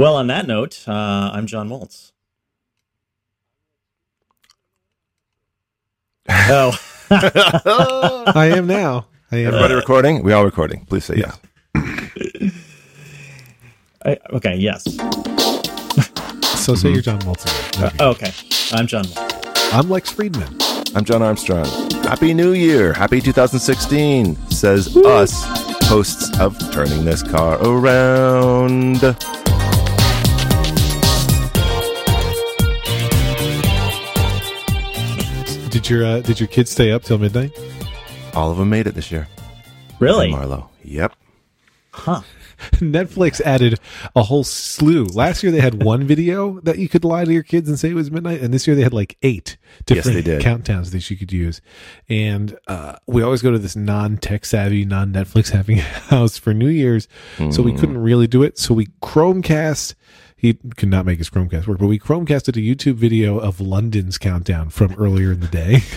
Well, on that note, uh, I'm John Moltz. oh. I am now. I am. Everybody recording? We all recording. Please say yes. I, okay, yes. So say you're John Moltz. again. Uh, okay, I'm John Moltz. I'm Lex Friedman. I'm John Armstrong. Happy New Year. Happy 2016, says us, hosts of Turning This Car Around. Did your uh, Did your kids stay up till midnight? All of them made it this year. Really? Marlo. Yep. Huh. Netflix added a whole slew. Last year they had one video that you could lie to your kids and say it was midnight, and this year they had like eight different they did. countdowns that you could use. And uh, we always go to this non tech savvy, non Netflix having house for New Year's, so we couldn't really do it. So we Chromecast. He could not make his Chromecast work, but we Chromecasted a YouTube video of London's countdown from earlier in the day.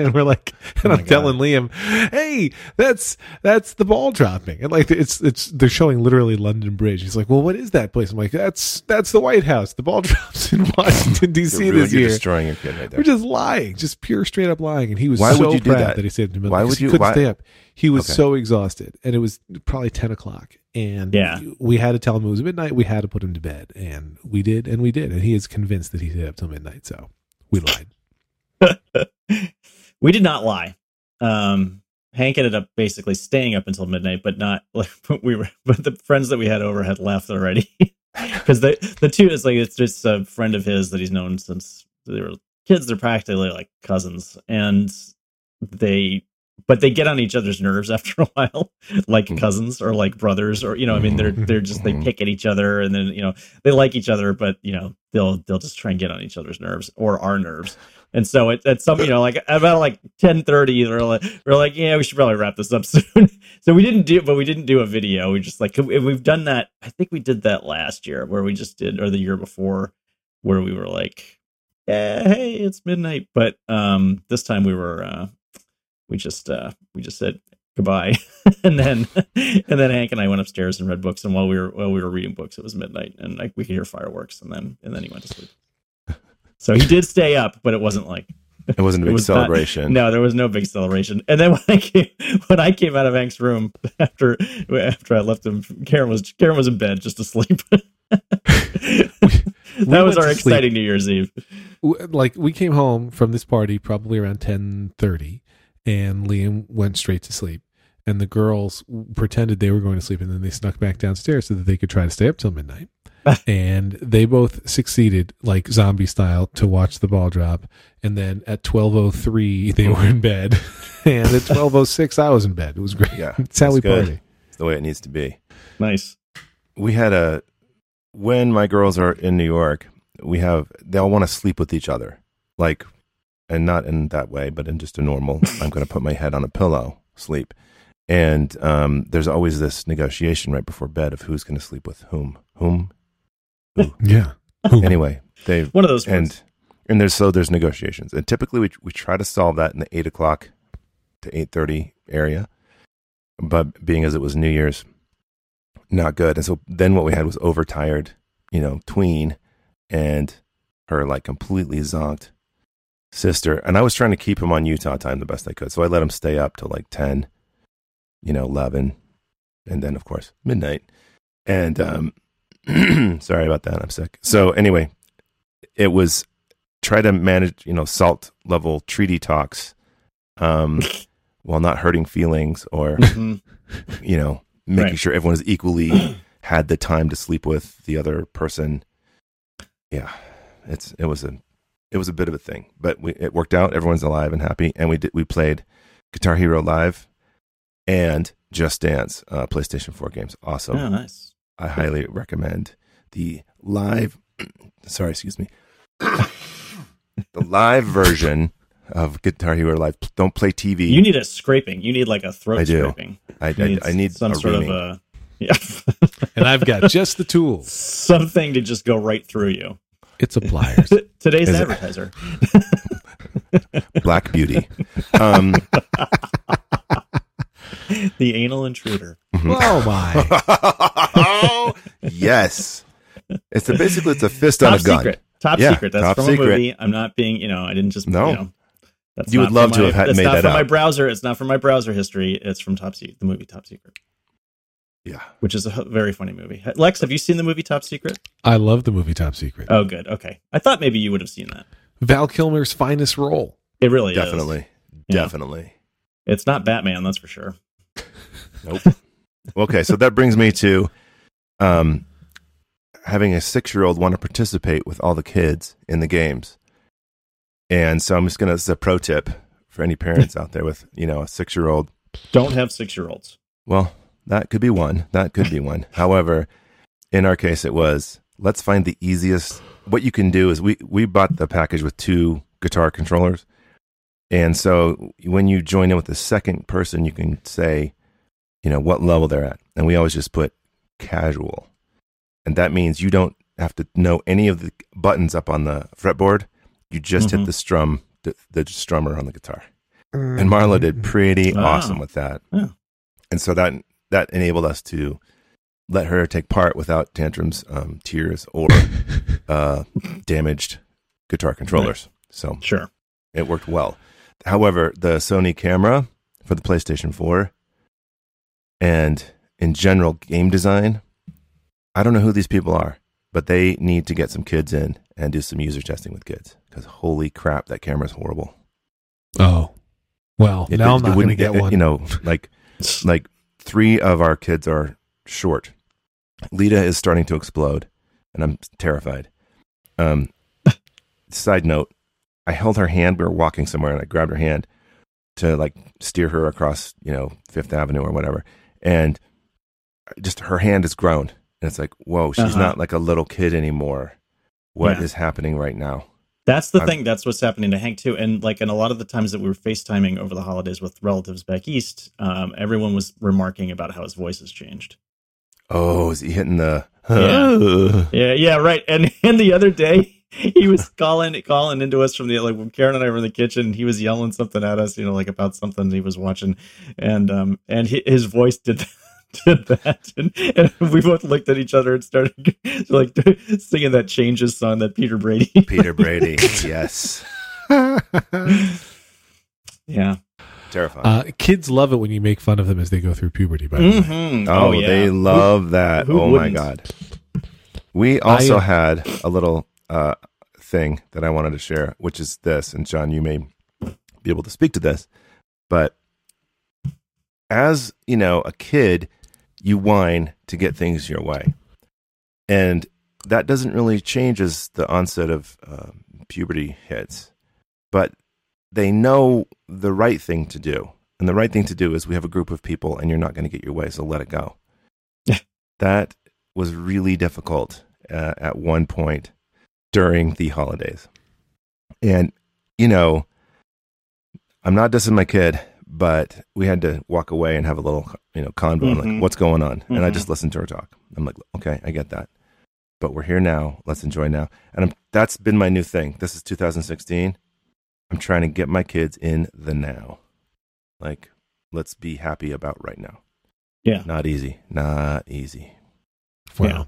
And we're like, oh and I'm telling Liam, "Hey, that's that's the ball dropping." And like, it's it's they're showing literally London Bridge. He's like, "Well, what is that place?" I'm like, "That's that's the White House. The ball drops in Washington D.C. Really- this year." destroying your kid right there. We're just lying, just pure straight up lying. And he was Why so would you do that? that? he saved him. Why would He you- couldn't why- stay up. He was Okay. so exhausted, and it was probably ten o'clock. And Yeah. we had to tell him it was midnight. We had to put him to bed, and we did, and we did. And he is convinced that he stayed up till midnight. So we lied. we did not lie. Um, Hank ended up basically staying up until midnight, but not like but we were. But the friends that we had over had left already because the the two is like it's just a friend of his that he's known since they were kids. They're practically like cousins, and they but they get on each other's nerves after a while, like cousins or like brothers, or you know, I mean, they're they're just they pick at each other, and then you know they like each other, but you know they'll they'll just try and get on each other's nerves or our nerves. And so it, at some, you know, like about like ten thirty, we're like, we're like, yeah, we should probably wrap this up soon. so we didn't do, but we didn't do a video. We just like we've done that. I think we did that last year, where we just did, or the year before, where we were like, yeah, hey, it's midnight. But um, this time we were, uh, we just, uh, we just said goodbye, and then, and then Hank and I went upstairs and read books. And while we were while we were reading books, it was midnight, and like we could hear fireworks, and then and then he went to sleep. So he did stay up, but it wasn't like It wasn't a big was not- celebration. no, there was no big celebration. And then when I came when I came out of Hank's room after after I left him, Karen was Karen was in bed just asleep. that was our to sleep. exciting New Year's Eve. like we came home from this party probably around 10:30 and Liam went straight to sleep. And the girls pretended they were going to sleep and then they snuck back downstairs so that they could try to stay up till midnight. And they both succeeded like zombie style to watch the ball drop. And then at 12:03 they were in bed. And at 12:06 I was in bed. It was great. Yeah, it's how that's we good. party. It's the way it needs to be. Nice. we had a when my girls are in New York, we have they all want to sleep with each other, like, and not in that way, but in just a normal. I'm going to put my head on a pillow, sleep, and um, there's always this negotiation right before bed of who's going to sleep with whom, whom. yeah Anyway, they One of those and words. and there's so there's negotiations, and typically we we try to solve that in the eight o'clock to eight thirty area, but being as it was New Year's, not good. And so then what we had was overtired, you know, tween, and her like completely zonked sister. And I was trying to keep him on Utah time the best I could, so I let him stay up till like ten, you know, eleven, and then of course midnight. And um, sorry about that, I'm sick. So anyway, it was try to manage, you know, salt level treaty talks, um, while not hurting feelings or Mhm. you know, making Right. sure everyone is equally had the time to sleep with the other person. Yeah, it's it was a it was a bit of a thing, but we, it worked out. Everyone's alive and happy, and we did we played Guitar Hero Live and Just Dance uh, PlayStation Four games. Awesome. Oh, nice. I highly recommend the live. sorry, excuse me. the live version of Guitar Hero Live. Don't play TV. You need a scraping. You need like a throat I do. scraping. I, You I, I need some a sort reaming. of a yeah, and I've got just the tools something to just go right through you. It's a pliers Today's Is it- advertiser. Black Beauty. Um, the anal intruder. oh my oh, yes. It's a, basically it's a fist on Top a gun. secret. Top Yeah, secret. That's top from secret. a movie. I'm not being, you know, I didn't just, No. you know, that's You would love from to my- have had- It's made not that from my browser. It's not from my browser history. It's from Top Secret, the movie Top Secret, Yeah. which is a very funny movie. Lex, have you seen the movie Top Secret? I love the movie Top Secret. Oh, good. Okay. I thought maybe you would have seen that. Val Kilmer's finest role. It really is. Definitely. Yeah. Definitely. It's not Batman, that's for sure. Nope. okay, so that brings me to um, having a six-year-old want to participate with all the kids in the games, and so I'm just gonna. This a pro tip for any parents out there with you know a six-year-old. Don't have six year olds. Well, that could be one. That could be one. However, in our case, it was let's find the easiest. What you can do is we we bought the package with two guitar controllers, and so when you join in with the second person, you can say, you know, what level they're at, and we always just put casual, and that means you don't have to know any of the buttons up on the fretboard. You just Mhm. hit the strum, the, the strummer on the guitar and Marlo did pretty Wow. awesome with that. Yeah. And so that that enabled us to let her take part without tantrums, um, tears, or uh, damaged guitar controllers. So Sure. it worked well. However, the Sony camera for the PlayStation 4 and in general game design, I don't know who these people are, but they need to get some kids in and do some user testing with kids because holy crap, that camera's horrible. Oh, well, It- now it- I'm not going to get it- one. You know, like like three of our kids are short. Leta is starting to explode, and I'm terrified. Um, side note: I held her hand. We were walking somewhere, and I grabbed her hand to like steer her across, you know, Fifth Avenue or whatever. And just her hand has grown, and it's like, whoa, she's Uh-huh. not like a little kid anymore. What is Yeah. happening right now? That's the I'm- thing. That's what's happening to Hank too. And like, and a lot of the times that we were FaceTiming over the holidays with relatives back east, um, everyone was remarking about how his voice has changed. Oh, is he hitting the? Yeah. Yeah, yeah, right. And and the other day he was calling calling into us from the like when Karen and I were in the kitchen. He was yelling something at us, you know, like about something he was watching, and um and hi his voice did. Did that and, and we both looked at each other and started like singing that changes song that Peter Brady. Peter Brady. yes. yeah. Terrifying. uh, kids love it when you make fun of them as they go through puberty. By the way, Mhm. oh, yeah. they love that. who oh wouldn't? my god. We also I- had a little uh, thing that I wanted to share, which is this. And John, you may be able to speak to this, but as you know, a kid, you whine to get things your way, and that doesn't really change as the onset of um, puberty hits. But they know the right thing to do. And the right thing to do is we have a group of people and you're not going to get your way, so let it go. that was really difficult uh, at one point during the holidays. And, you know, I'm not dissing my kid, but we had to walk away and have a little, you know, convo. I'm Mhm. like, what's going on? And I Mhm. just listened to her talk. I'm like, okay, I get that. But we're here now. Let's enjoy now. And I'm, that's been my new thing. This is 2016. I'm trying to get my kids in the now. Like, let's be happy about right now. Yeah. Not easy. Not easy. wow. Yeah.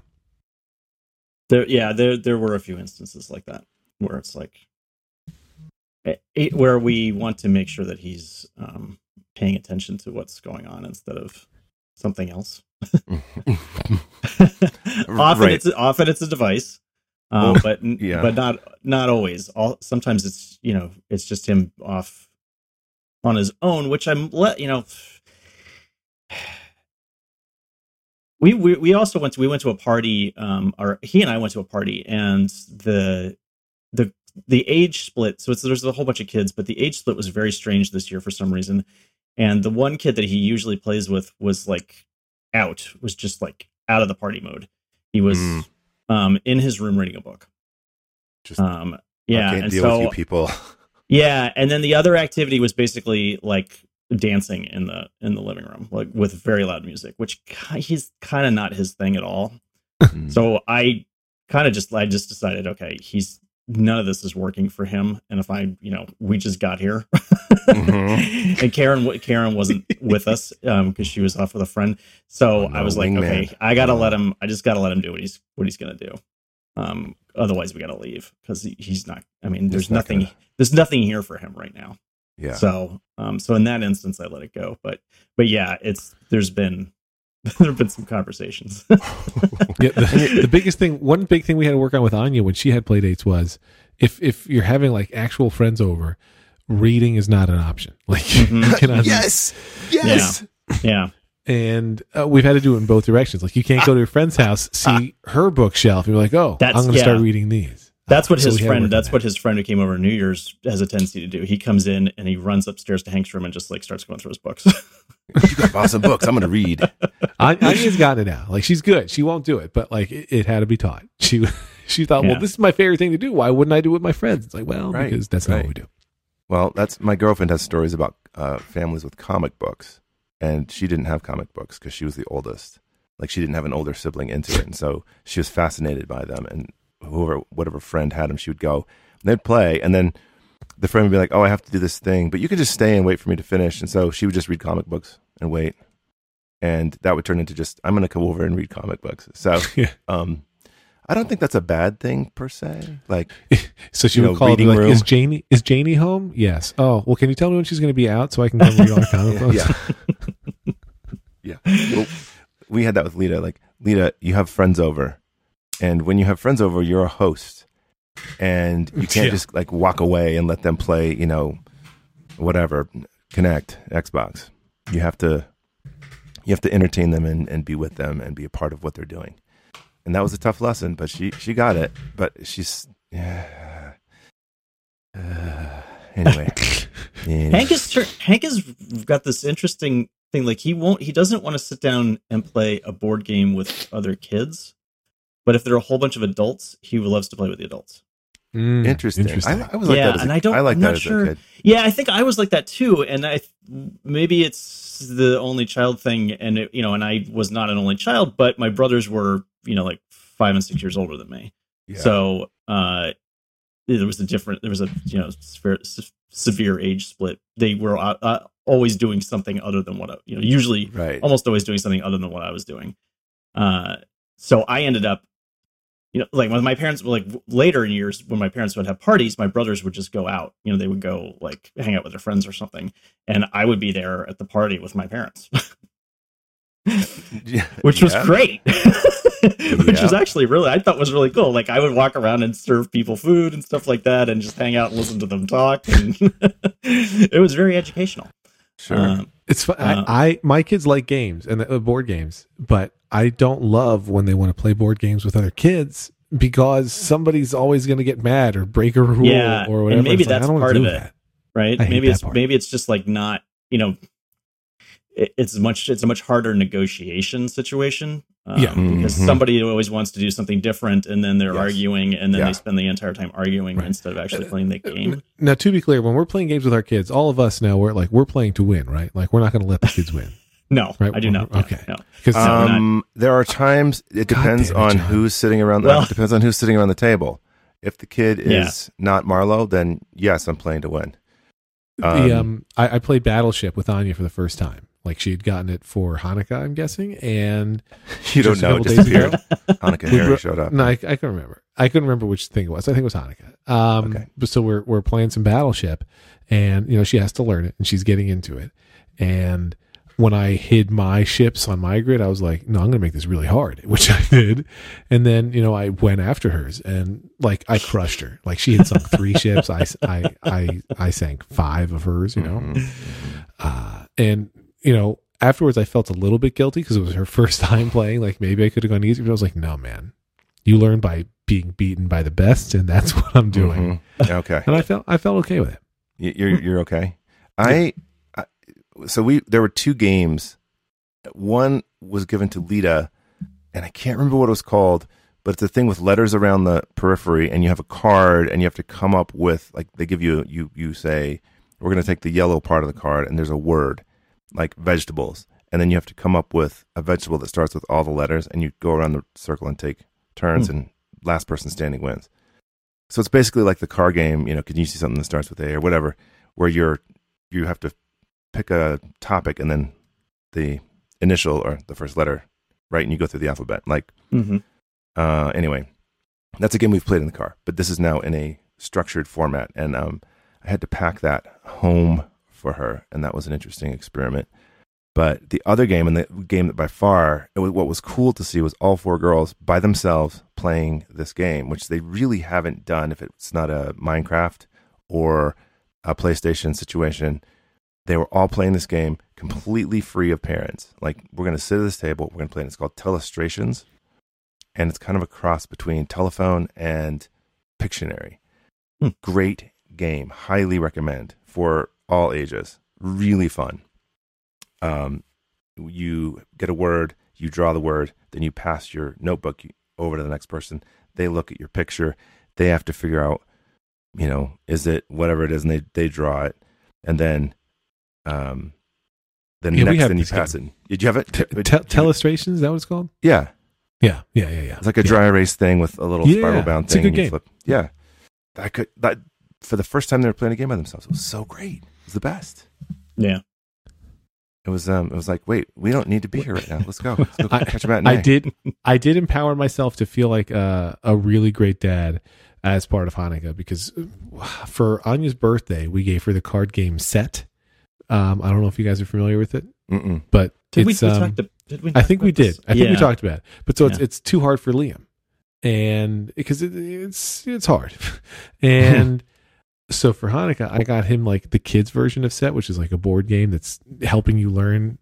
There, yeah, there there were a few instances like that where it's like it, where we want to make sure that he's um, paying attention to what's going on instead of something else. often Right. it's often it's a device, um, Well, but yeah. but not not always. All sometimes it's you know it's just him off on his own, which I'm let you know. We, we we also went to we went to a party um or he and I went to a party and the the the age split so it's there's a whole bunch of kids but the age split was very strange this year for some reason and the one kid that he usually plays with was like out was just like out of the party mode he was Mm. um in his room reading a book Just um yeah can't and deal so with you people. yeah and then the other activity was basically like dancing in the in the living room like with very loud music which he's kind of not his thing at all Mm. so i kind of just i just decided okay he's none of this is working for him and if i you know we just got here Mhm. and karen karen wasn't with us um because she was off with a friend so Oh, no, i was like okay i gotta Oh. let him i just gotta let him do what he's what he's gonna do Um, otherwise, we got to leave because he, he's not. I mean, there's not nothing. gonna- There's nothing here for him right now. Yeah. So, um, so in that instance, I let it go. But, but yeah, it's there's been there have been some conversations. Yeah, the, the biggest thing, one big thing we had to work on with Anya when she had play dates was if if you're having like actual friends over, reading is not an option. Like Mhm. you cannot- yes. Yes. yeah, and uh, we've had to do it in both directions. Like you can't go to your friend's house, see her bookshelf, and you're like, oh, That's- I'm going to start reading these. That's what So his we had to work friend. That's what his friend who came over New Year's has a tendency to do. He comes in and he runs upstairs to Hank's room and just like starts going through his books. You got awesome books. I'm going to read. An- Anya's got it now. Like she's good. She won't do it, but like it, it had to be taught. She she thought, Yeah. well, this is my favorite thing to do. Why wouldn't I do it with my friends? It's like, well, Right, because that's not what we do. Well, that's my girlfriend has stories about uh, families with comic books, and she didn't have comic books because she was the oldest. Like she didn't have an older sibling into it, and so she was fascinated by them. And whoever, whatever friend had them, she would go. And they'd play, and then the friend would be like, "Oh, I have to do this thing, but you can just stay and wait for me to finish." And so she would just read comic books and wait, and that would turn into just, "I'm going to come over and read comic books." So, Yeah. um, I don't think that's a bad thing per se. Like, So she You would know, call be like, room. "Is Janie is Janie home?" Yes. Oh, well, can you tell me when she's going to be out so I can come read all her comic books? yeah. yeah. Well, we had that with Leta. Like, Leta, you have friends over. And when you have friends over, you're a host. And you can't Yeah. just like walk away and let them play, you know, whatever, Kinect, Xbox. You have to you have to entertain them and, and be with them and be a part of what they're doing. And that was a tough lesson, but she she got it. But she's yeah. Uh, anyway. Anyway. Hank is Hank has got this interesting thing. Like he won't, he doesn't want to sit down and play a board game with other kids. But if there are a whole bunch of adults, he loves to play with the adults. Mm, Interesting. I, I was like Yeah, that as a, and I don't- I like I'm that not as sure- a kid. Yeah, I think I was like that too, and I maybe it's the only child thing, and it, you know, and I was not an only child, but my brothers were, you know, like five and six years older than me. Yeah. So uh, there was a different, there was a you know severe, severe age split. They were uh, uh, always doing something other than what I, you know, usually right. almost always doing something other than what I was doing. Uh, so I ended up, you know, like when my parents were like later in years when my parents would have parties, my brothers would just go out. You know, they would go like hang out with their friends or something, and I would be there at the party with my parents, which was great. which was actually really I thought was really cool. Like I would walk around and serve people food and stuff like that, and just hang out and listen to them talk. And it was very educational. Sure. Um, It's fun. Uh, I, I my kids like games and uh, board games, but I don't love when they want to play board games with other kids because somebody's always going to get mad or break a rule Yeah, or and whatever. maybe It's like, that's I don't wanna part of do it. that. right? I maybe it's part. maybe it's just like not you know. It, it's much. It's a much harder negotiation situation. Um, Yeah. because Mhm. somebody always wants to do something different, and then they're Yes. arguing, and then Yeah. they spend the entire time arguing Right. instead of actually playing the game. Now, to be clear, when we're playing games with our kids, all of us now we're like we're playing to win, right? Like we're not going to let the kids win. No, Right, I do not. okay. Yeah, no. Because No, um, there are times it depends it, on John. who's sitting around. Well- it depends on who's sitting around the table. If the kid Yeah. is not Marlo, then yes, I'm playing to win. the um, I, I played Battleship with Anya for the first time. Like she had gotten it for Hanukkah, I'm guessing, and you don't know. It couple just days ago- appeared. Hanukkah We Harry showed up. No, I, I couldn't remember. I couldn't remember which thing it was. I think it was Hanukkah. Um, Okay. But so we're we're playing some Battleship, and you know she has to learn it, and she's getting into it. And when I hid my ships on my grid, I was like, no, I'm going to make this really hard, which I did. And then you know I went after hers, and like I crushed her. Like she had sunk three ships. I I I I sank five of hers. You know, Mhm. uh, and you know afterwards I felt a little bit guilty because it was her first time playing. Like maybe I could have gone easier, but I was like, no, man, you learn by being beaten by the best, and that's what I'm doing. Mhm. Okay. And I felt I felt okay with it. You're you're okay. I so we there were two games. One was given to Leta, and I can't remember what it was called, but it's a thing with letters around the periphery, and you have a card, and you have to come up with like they give you you you say we're going to take the yellow part of the card, and there's a word like vegetables, and then you have to come up with a vegetable that starts with all the letters, and you go around the circle and take turns, hmm. and last person standing wins. So it's basically like the car game, you know, can you see something that starts with A or whatever, where you're you have to pick a topic and then the initial or the first letter, right? And you go through the alphabet. Like hmm uh anyway. That's a game we've played in the car, but this is now in a structured format, and um, I had to pack that home for her, and that was an interesting experiment. But the other game, and the game that by far, was, what was cool to see was all four girls by themselves playing this game, which they really haven't done if it's not a Minecraft or a PlayStation situation. They were all playing this game completely free of parents. Like, we're going to sit at this table, we're going to play it. It's called Telestrations, and it's kind of a cross between telephone and Pictionary. Hmm. Great game. Highly recommend for all ages. Really fun um, you get a word, you draw the word, then you pass your notebook over to the next person. They look at your picture. They have to figure out, you know, is it whatever it is, and they they draw it, and then, um, then yeah, next then you pass game. it. Did you have it? T- T- telestrations? Is that what it's called? Yeah. Yeah, yeah, yeah, yeah. It's like a dry yeah. erase thing with a little yeah, spiral bound thing. It's a good game. Flip. Yeah, that could that for the first time they were playing a game by themselves. It was so great. It was the best. Yeah it was um it was like wait we don't need to be here right now let's go, let's go I, catch a matinee. I did I did empower myself to feel like a, a really great dad as part of Hanukkah because uh, for Anya's birthday we gave her the card game set. Um, I don't know if you guys are familiar with it, Mm-mm. but did it's we, we um, to, did we I think we did. This? I think yeah. we talked about it. But so yeah. it's it's too hard for Liam, and because it, it's it's hard, and so for Hanukkah, I got him like the kids version of Set, which is like a board game that's helping you learn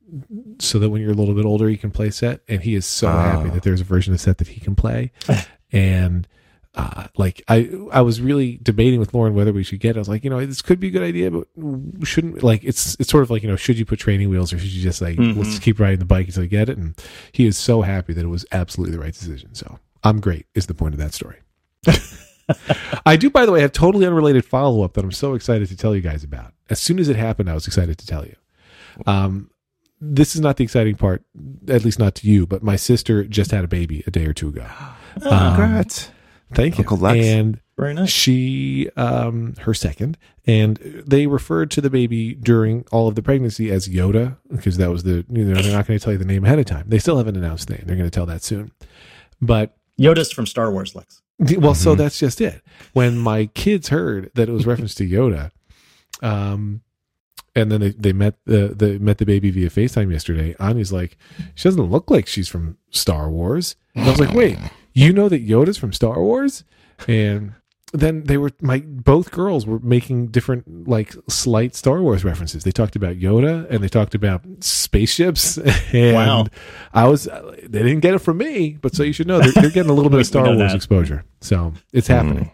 so that when you're a little bit older, you can play Set. And he is so oh. happy that there's a version of Set that he can play. and uh, like I, I was really debating with Lauren whether we should get. It. I was like, you know, this could be a good idea, but shouldn't like it's it's sort of like you know, should you put training wheels or should you just like mm-hmm. let's keep riding the bike until you get it? And he is so happy that it was absolutely the right decision. So I'm great. Is the point of that story. I do, by the way, have totally unrelated follow up that I'm so excited to tell you guys about. As soon as it happened, I was excited to tell you. Um, this is not the exciting part, at least not to you, but my sister just had a baby a day or two ago. Oh, um, congrats. Thank Uncle you. Lex. And very nice. She, um, her second, and they referred to the baby during all of the pregnancy as Yoda because that was the, you know, they're not going to tell you the name ahead of time. They still haven't announced the name. They're going to tell that soon. But Yoda's from Star Wars, Lex. Well, mm-hmm. so that's just it. When my kids heard that it was reference to Yoda, um, and then they, they met the they met the baby via FaceTime yesterday. Anya's like, she doesn't look like she's from Star Wars. And I was like, wait, you know that Yoda's from Star Wars? And then they were my both girls were making different like slight Star Wars references. They talked about Yoda and they talked about spaceships. And wow. I was they didn't get it from me, but so you should know they're, they're getting a little bit of Star Wars that. exposure. So it's hmm. happening.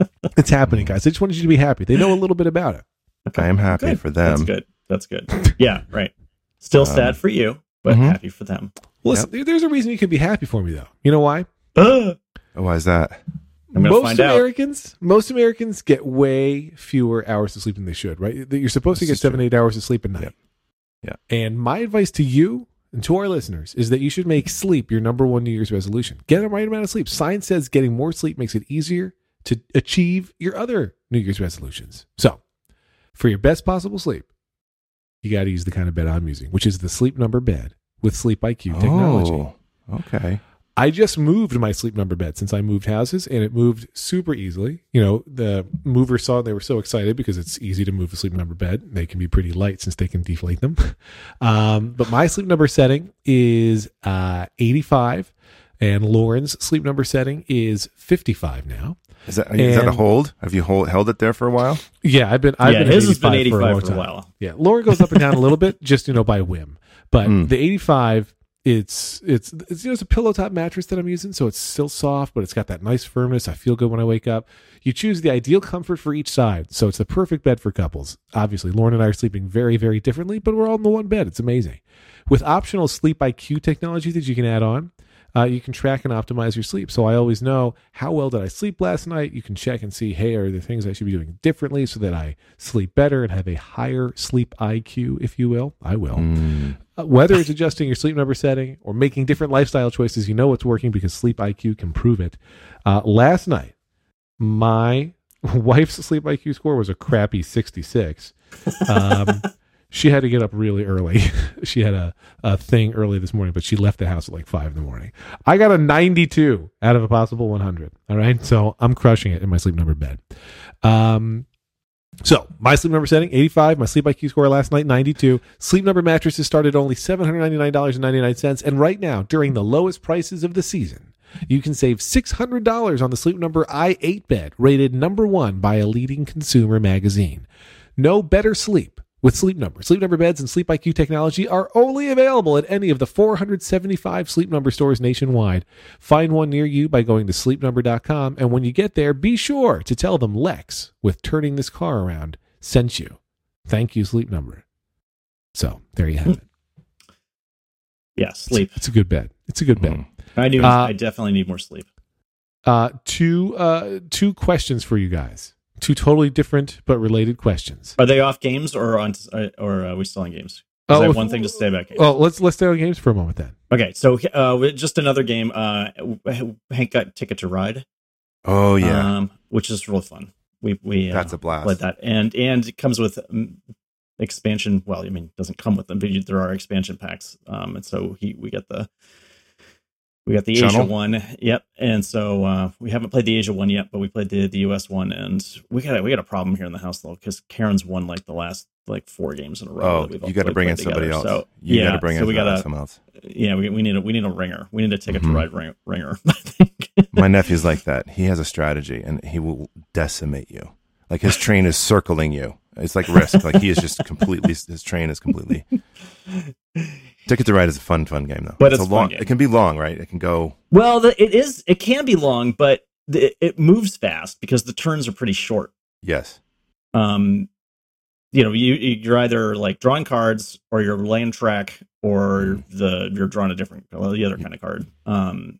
Mm. it's happening, guys. I just wanted you to be happy. They know a little bit about it. Okay. I am happy good. for them. That's good. That's good. Yeah, right. Still um, sad for you, but mm-hmm. happy for them. Listen, yep. there's a reason you could be happy for me though. You know why? Uh, why is that? most Americans, out. most Americans get way fewer hours of sleep than they should. Right? You're supposed this to get seven, true. eight hours of sleep a night. Yeah. yeah. And my advice to you and to our listeners is that you should make sleep your number one New Year's resolution. Get the right amount of sleep. Science says getting more sleep makes it easier to achieve your other New Year's resolutions. So, for your best possible sleep, you got to use the kind of bed I'm using, which is the Sleep Number bed with Sleep IQ technology. Oh, okay. I just moved my sleep number bed since I moved houses and it moved super easily. You know, the movers saw they were so excited because it's easy to move a sleep number bed. They can be pretty light since they can deflate them. Um, but my sleep number setting is uh, 85 and Lauren's sleep number setting is 55 now. Is that, is that a hold? Have you hold, held it there for a while? Yeah, I've been. I've yeah, been his has been 85 for a, for a while. Yeah, Lauren goes up and down a little bit, just you know by whim. But mm. the 85 it's, it's it's you know it's a pillow top mattress that I'm using, so it's still soft, but it's got that nice firmness. I feel good when I wake up. You choose the ideal comfort for each side, so it's the perfect bed for couples. Obviously, Lauren and I are sleeping very very differently, but we're all in the one bed. It's amazing. With optional sleep IQ technology that you can add on, uh, you can track and optimize your sleep. So I always know how well did I sleep last night. You can check and see, hey, are there things I should be doing differently so that I sleep better and have a higher sleep IQ, if you will. I will. Mm. Uh, whether it's adjusting your sleep number setting or making different lifestyle choices, you know it's working because Sleep IQ can prove it. Uh, last night, my wife's sleep IQ score was a crappy 66. Um, she had to get up really early. she had a, a thing early this morning, but she left the house at like five in the morning. I got a 92 out of a possible 100. All right. So I'm crushing it in my sleep number bed. Um, so my sleep number setting 85. My sleep IQ score last night 92. Sleep number mattresses started only $799.99. And right now, during the lowest prices of the season, you can save $600 on the Sleep Number i8 bed, rated number one by a leading consumer magazine. No better sleep with Sleep Number. Sleep Number beds and Sleep IQ technology are only available at any of the 475 Sleep Number stores nationwide. Find one near you by going to sleepnumber.com. And when you get there, be sure to tell them Lex, with turning this car around, sent you. Thank you, Sleep Number. So there you have it. Yeah, sleep. It's, it's a good bed. It's a good bed. Mm. I do. Uh, I definitely need more sleep. Uh, two uh, two questions for you guys. Two totally different but related questions. Are they off games or on or are we still on games? 'Cause Oh, I have if- one thing to say about games. Well, let's let's stay on games for a moment then. Okay, so uh, just another game. Uh, Hank got Ticket to Ride. Oh yeah, um, which is really fun. We we uh, that's a blast. played that, and and it comes with um, expansion. Well, I mean, it doesn't come with them, but you, there are expansion packs. Um, and so he we get the we got the Asia one. Yep, and so uh, we haven't played the Asia one yet, but we played the the US one, and we got a, we got a problem here in the house though because Karen's won like the last like four games in a row. Oh, that we've all you got to bring in somebody together. else. So you yeah, got to bring so in we gotta someone else. yeah we, we need a we need a ringer. We need a Ticket Mhm. to Ride ring, ringer. I think. My nephew's like that. He has a strategy, and he will decimate you. Like his train is circling you. It's like risk. Like he is just completely. His train is completely. Ticket to Ride is a fun, fun game though. But it's a a long. game. It can be long, right? It can go. Well, the, it is. It can be long, but the, it moves fast because the turns are pretty short. Yes. Um, you know, you you're either like drawing cards, or you're laying track, or the you're drawing a different, well, the other kind of card. Um,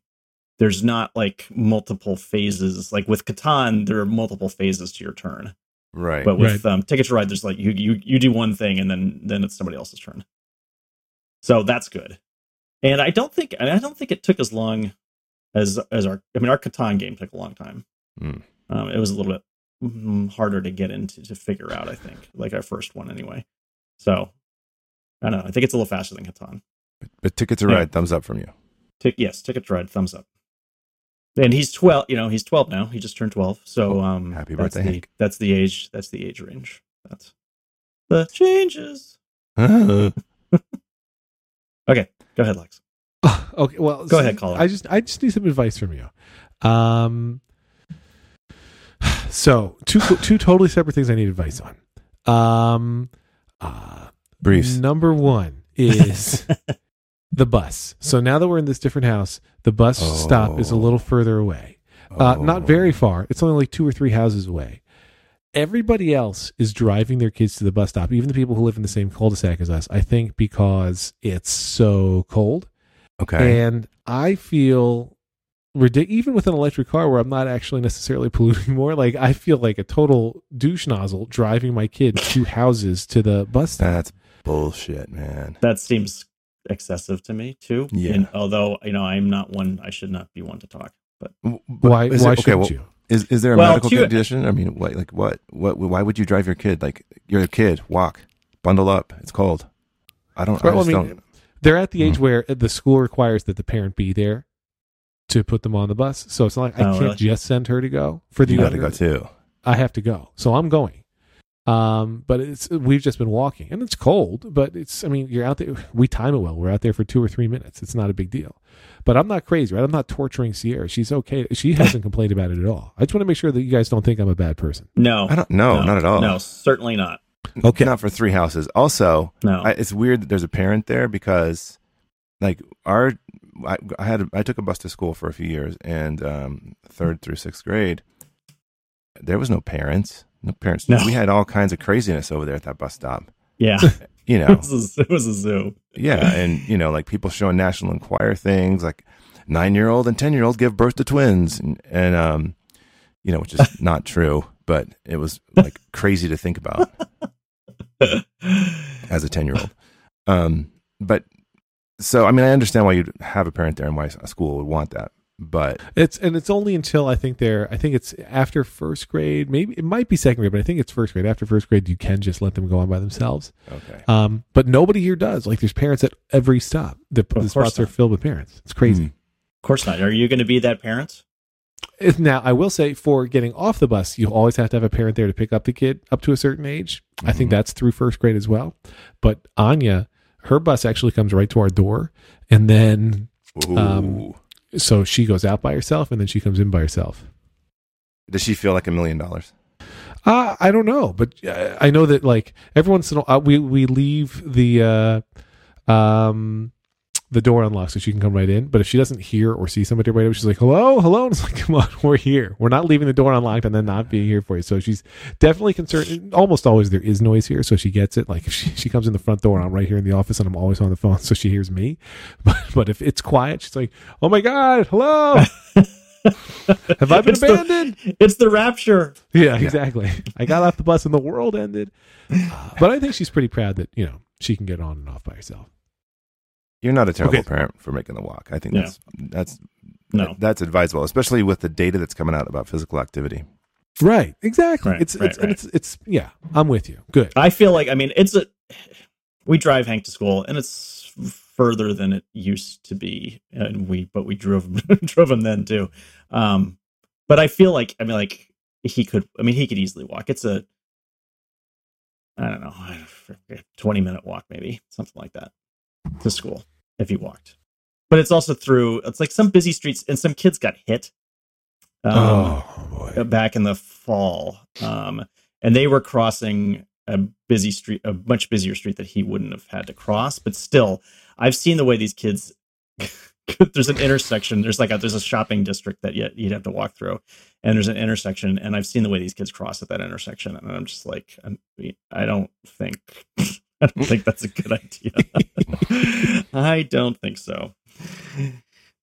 there's not like multiple phases. Like with Catan, there are multiple phases to your turn. Right. But with um, Ticket to Ride, there's like you you you do one thing, and then then it's somebody else's turn. So that's good. And I don't think I don't think it took as long as as our I mean our Catan game took a long time. Mm. Um, it was a little bit mm, harder to get into to figure out. I think like our first one anyway. So I don't know. I think it's a little faster than Catan. but, but Ticket to Yeah. Ride, thumbs up from you. Tick yes, Ticket to Ride, thumbs up. And he's twelve. You know, he's twelve now. He just turned twelve. So Oh, um, happy that's birthday, the, Hank. That's the age. That's the age range. That's the changes. Okay, go ahead, Lex. okay, well, Go so ahead, Colin. I just I just need some advice from you. Um, so two two totally separate things I need advice on. Um, uh, Briefs. Number one is the bus. So now that we're in this different house, the bus stop is a Oh. little further away. Uh, not Oh. very far. It's only like two or three houses away. Everybody else is driving their kids to the bus stop, even the people who live in the same cul-de-sac as us. I think because it's so cold, Okay. and I feel ridiculous. Even with an electric car, where I'm not actually necessarily polluting more, like I feel like a total douche nozzle driving my kid two houses to the bus stop. That's bullshit, man. That seems excessive to me too. Yeah. And although you know I'm not one, I should not be one to talk. But but Why? is Why it- shouldn't well, you? Is is there a Well, medical two- condition? I mean, what, like what? What? Why would you drive your kid? Like you're a kid. Walk. Bundle up. It's cold. I don't. I Well, I just mean, don't. They're at the age Hmm. where the school requires that the parent be there to put them on the bus. So it's not like I Oh, can't really? just send her to go. For the You got to go too. I have to go. So I'm going. Um, but it's we've just been walking and it's cold, but it's I mean, you're out there we time it well. We're out there for two or three minutes. It's not a big deal. But I'm not crazy, right? I'm not torturing Sierra. She's okay. She hasn't complained about it at all. I just want to make sure that you guys don't think I'm a bad person. no, I don't. No, not at all. No, certainly not. Okay. Not for three houses. Also, No. I, it's weird that there's a parent there because, like, our I, I had a, I took a bus to school for a few years, and um, third through sixth grade, there was no parents. No parents. No. We had all kinds of craziness over there at that bus stop. yeah, You it, know, was a, it was a zoo. yeah, and you know, like people showing National Enquirer things, like nine year old and ten year old give birth to twins, and, and um, you know, which is not true, but it was like crazy to think about. as a 10 year old. Um, but so, I mean, I understand why you'd have a parent there and why a school would want that. But It's and it's only until I think they're I think it's after first grade, maybe it might be second grade, but I think it's first grade. After first grade, you can just let them go on by themselves. okay. Um, but nobody here does. Like there's parents at every stop. The, Of the course spots are filled with parents. It's crazy. Hmm. Of course not. Are you going to be that parent? It's- Now, I will say for getting off the bus, you always have to have a parent there to pick up the kid up to a certain age. I think Mhm. that's through first grade as well. But Anya, her bus actually comes right to our door. And then, Ooh. um, so she goes out by herself and then she comes in by herself. Does she feel like a million dollars? Uh, I don't know, but uh, I know that like every once in a while, uh, we, we leave the, uh, um, the door unlocked so she can come right in. But if she doesn't hear or see somebody right away, she's like, hello, hello. And it's like, come on, we're here. We're not leaving the door unlocked and then not being here for you. So she's definitely concerned. Almost always there is noise here. So she gets it. Like if she, she comes in the front door I'm right here in the office and I'm always on the phone. So she hears me. But, but if it's quiet, she's like, oh my God, hello. Have I been It's the- abandoned? It's the rapture. Yeah, exactly. I got off the bus and the world ended. Uh, but I think she's pretty proud that, you know, she can get on and off by herself. You're not a terrible Okay. parent for making the walk. I think Yeah. that's that's No. that's advisable, especially with the data that's coming out about physical activity. Right. Exactly. Right, it's right, it's right. it's it's yeah, I'm with you. Good. I feel like I mean it's a we drive Hank to school and it's further than it used to be and we but we drove drove him then too. Um but I feel like I mean like he could I mean he could easily walk. It's a I don't know, 20 minute walk maybe, something like that to school if he walked. But it's also through it's like some busy streets and some kids got hit. Um, oh boy. uh, back in the fall, um, and they were crossing a busy street, a much busier street that he wouldn't have had to cross. But still, I've seen the way these kids. there's an intersection. There's like a there's a shopping district that yet you'd have to walk through, and there's an intersection, and I've seen the way these kids cross at that intersection, and I'm just like, I'm, I don't think, I don't think that's a good idea. I don't think so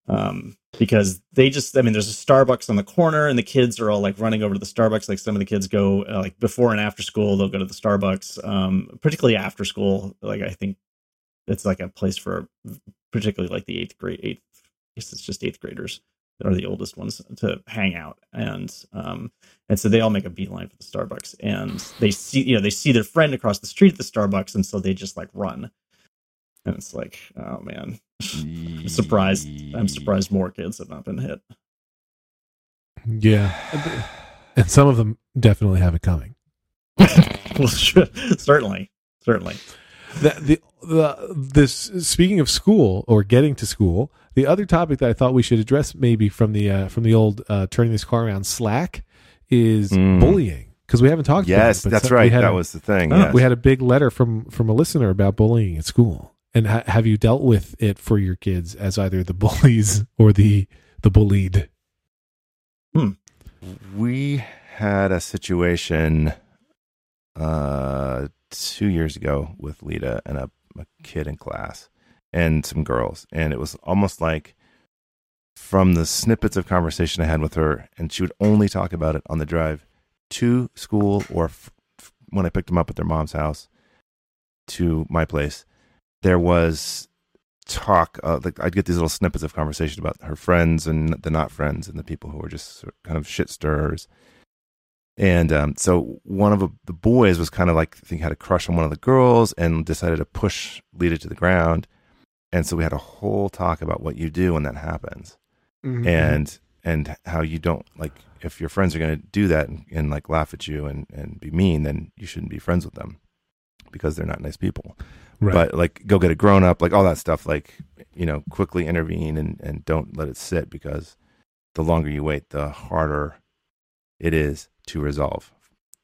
um, because they just, I mean, there's a Starbucks on the corner, and the kids are all like running over to the Starbucks. Like some of the kids go uh, like before and after school, they'll go to the Starbucks, um, particularly after school. Like I think it's like a place for particularly like the eighth grade, eighth, I guess it's just eighth graders are the oldest ones to hang out, and um, and so they all make a beeline for the Starbucks, and they see, you know, they see their friend across the street at the Starbucks, and so they just like run. And it's like, oh man, I'm surprised. I'm surprised more kids have not been hit. Yeah. And some of them definitely have it coming. well, sure, certainly, certainly. The, the the this speaking of school or getting to school, the other topic that I thought we should address maybe from the uh, from the old uh, turning this car around Slack is Mm. bullying because we haven't talked. about Yes, it, but that's right. That a- was the thing. Oh, yes. we had a big letter from from a listener about bullying at school. And ha- have you dealt with it for your kids as either the bullies or the the bullied? we had a situation uh two years ago with Leta and a, a kid in class and some girls. And it was almost like from the snippets of conversation I had with her and she would only talk about it on the drive to school or f- f- when I picked them up at their mom's house to my place there was talk uh, like I'd get these little snippets of conversation about her friends and the not friends and the people who were just kind of shit stirrers. And um, so one of the, the boys was kind of like I think had a crush on one of the girls and decided to push Leta to the ground and so we had a whole talk about what you do when that happens Mm-hmm. and and how you don't like if your friends are going to do that and, and like laugh at you and and be mean then you shouldn't be friends with them because they're not nice people right. but like go get a grown up like all that stuff like you know quickly intervene and and don't let it sit because the longer you wait the harder it is to resolve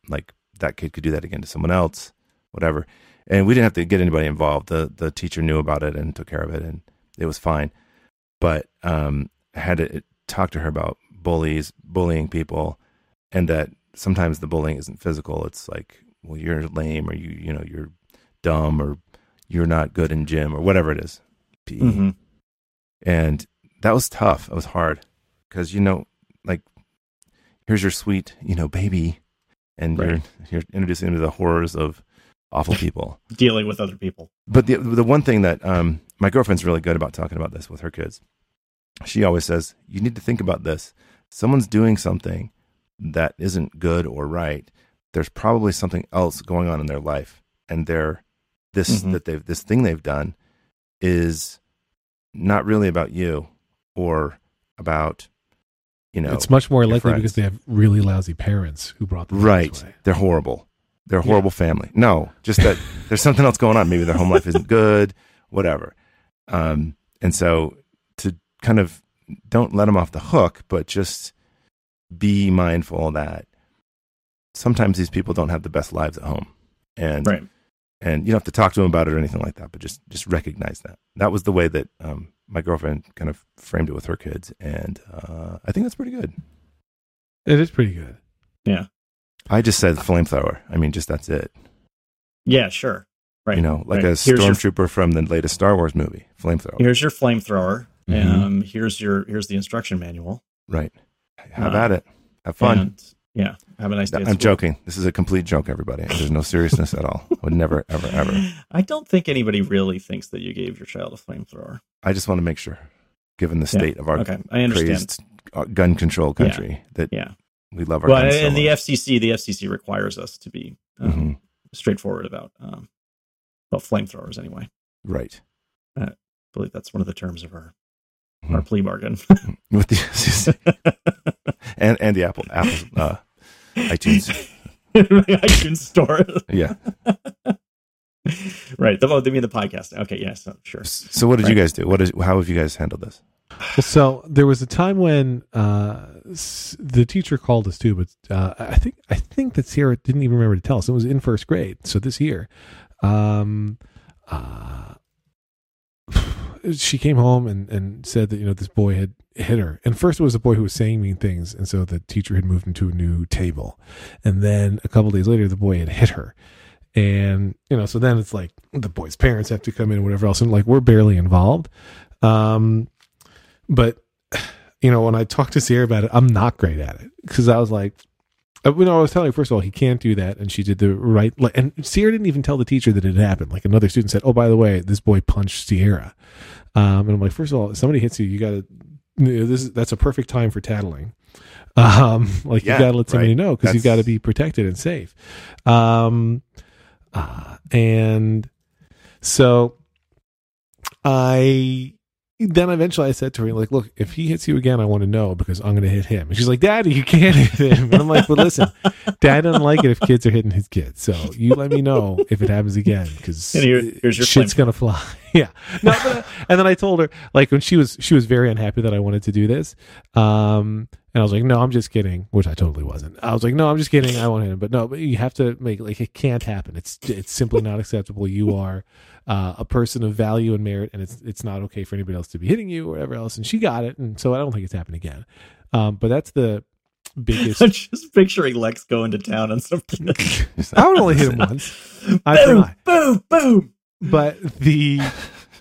like that kid could do that again to someone else whatever and we didn't have to get anybody involved. The the teacher knew about it and took care of it and it was fine. But um I had to talk to her about bullies bullying people and that sometimes the bullying isn't physical. It's like well you're lame or you you know you're dumb or you're not good in gym or whatever it is. Mhm. and that was tough. It was hard. Because you know like here's your sweet you know baby and you're you're introducing him to the horrors of awful people Dealing with other people. but the the one thing that um my girlfriend's really good about talking about this with her kids she always says, you need to think about this. Someone's doing something that isn't good or right. There's probably something else going on in their life, and they're this Mhm. that they've this thing they've done is not really about you or about you know it's much more likely friends. because they have really lousy parents who brought them up right this way. they're horrible they're a Yeah. horrible family. No just that there's something else going on. Maybe their home life isn't good whatever. Um and so to kind of don't let them off the hook but just be mindful that sometimes these people don't have the best lives at home. And Right. and you don't have to talk to them about it or anything like that but just just recognize that. That was the way that um my girlfriend kind of framed it with her kids and uh i think that's pretty good. It is pretty good. I just said flamethrower i mean just that's it Yeah, sure. Right. you know, like right. a your- stormtrooper from the latest Star Wars movie, flamethrower. Here's your flamethrower. Mhm. Um, here's your here's the instruction manual. Right. Have Uh, at it. Have fun. And, yeah. Have a nice day. I'm joking. This is a complete joke, everybody. There's no seriousness at all. I would never, ever, ever. I don't think anybody really thinks that you gave your child a flamethrower. I just want to make sure, given the Yeah. state of our Okay, I understand. crazed uh, gun control country, that Yeah. We love our Well, guns. so and the. FCC, the FCC requires us to be um, Mhm. straightforward about um, about flamethrowers. Anyway, right. I believe that's one of the terms of our Mhm. our plea bargain. With the FCC and and the Apple Apple uh, iTunes. iTunes store. Yeah. right. The, oh, they mean the podcast. Okay. Yes. oh, sure. So what did you guys do? What is how have you guys handled this? So there was a time when uh, the teacher called us too, but uh, I think I think that Sierra didn't even remember to tell us. It was in first grade, so this year. Um, uh, she came home and, and said that you know this boy had hit her, and first it was a boy who was saying mean things, and so the teacher had moved him to a new table, and then a couple days later the boy had hit her, and you know so then it's like the boy's parents have to come in and whatever else, and like we're barely involved. Um, but you know, when I talked to Sierra about it, I'm not great at it because I was like, uh, you know, I was telling her first of all he can't do that, and she did the right. And Sierra didn't even tell the teacher that it happened. Like another student said, "Oh, by the way, this boy punched Sierra," um, and I'm like, first of all, if somebody hits you, you got to. This is that's a perfect time for tattling. Um, like Yeah, you got to let somebody right. know because you've got to be protected and safe. Um, uh, and so I then eventually I said to her, like, look, if he hits you again, I want to know because I'm going to hit him. And she's like, Daddy, you can't hit him. And I'm like, but listen, Dad doesn't like it if kids are hitting his kids. So you let me know if it happens again because here- shit's going to fly. yeah. No, but, and then I told her, like, when she was, she was very unhappy that I wanted to do this. Um, and I was like, no, I'm just kidding, which I totally wasn't. I was like, no, I'm just kidding. I want him. But no, but you have to make, like, it can't happen. It's, it's simply not acceptable. You are, uh, a person of value and merit, and it's it's not okay for anybody else to be hitting you or whatever else. And she got it, and so I don't think it's happened again. Um, but that's the biggest. I'm just picturing Lex going to town on some kid. I would only hit him once. Boom, boom, boom. But the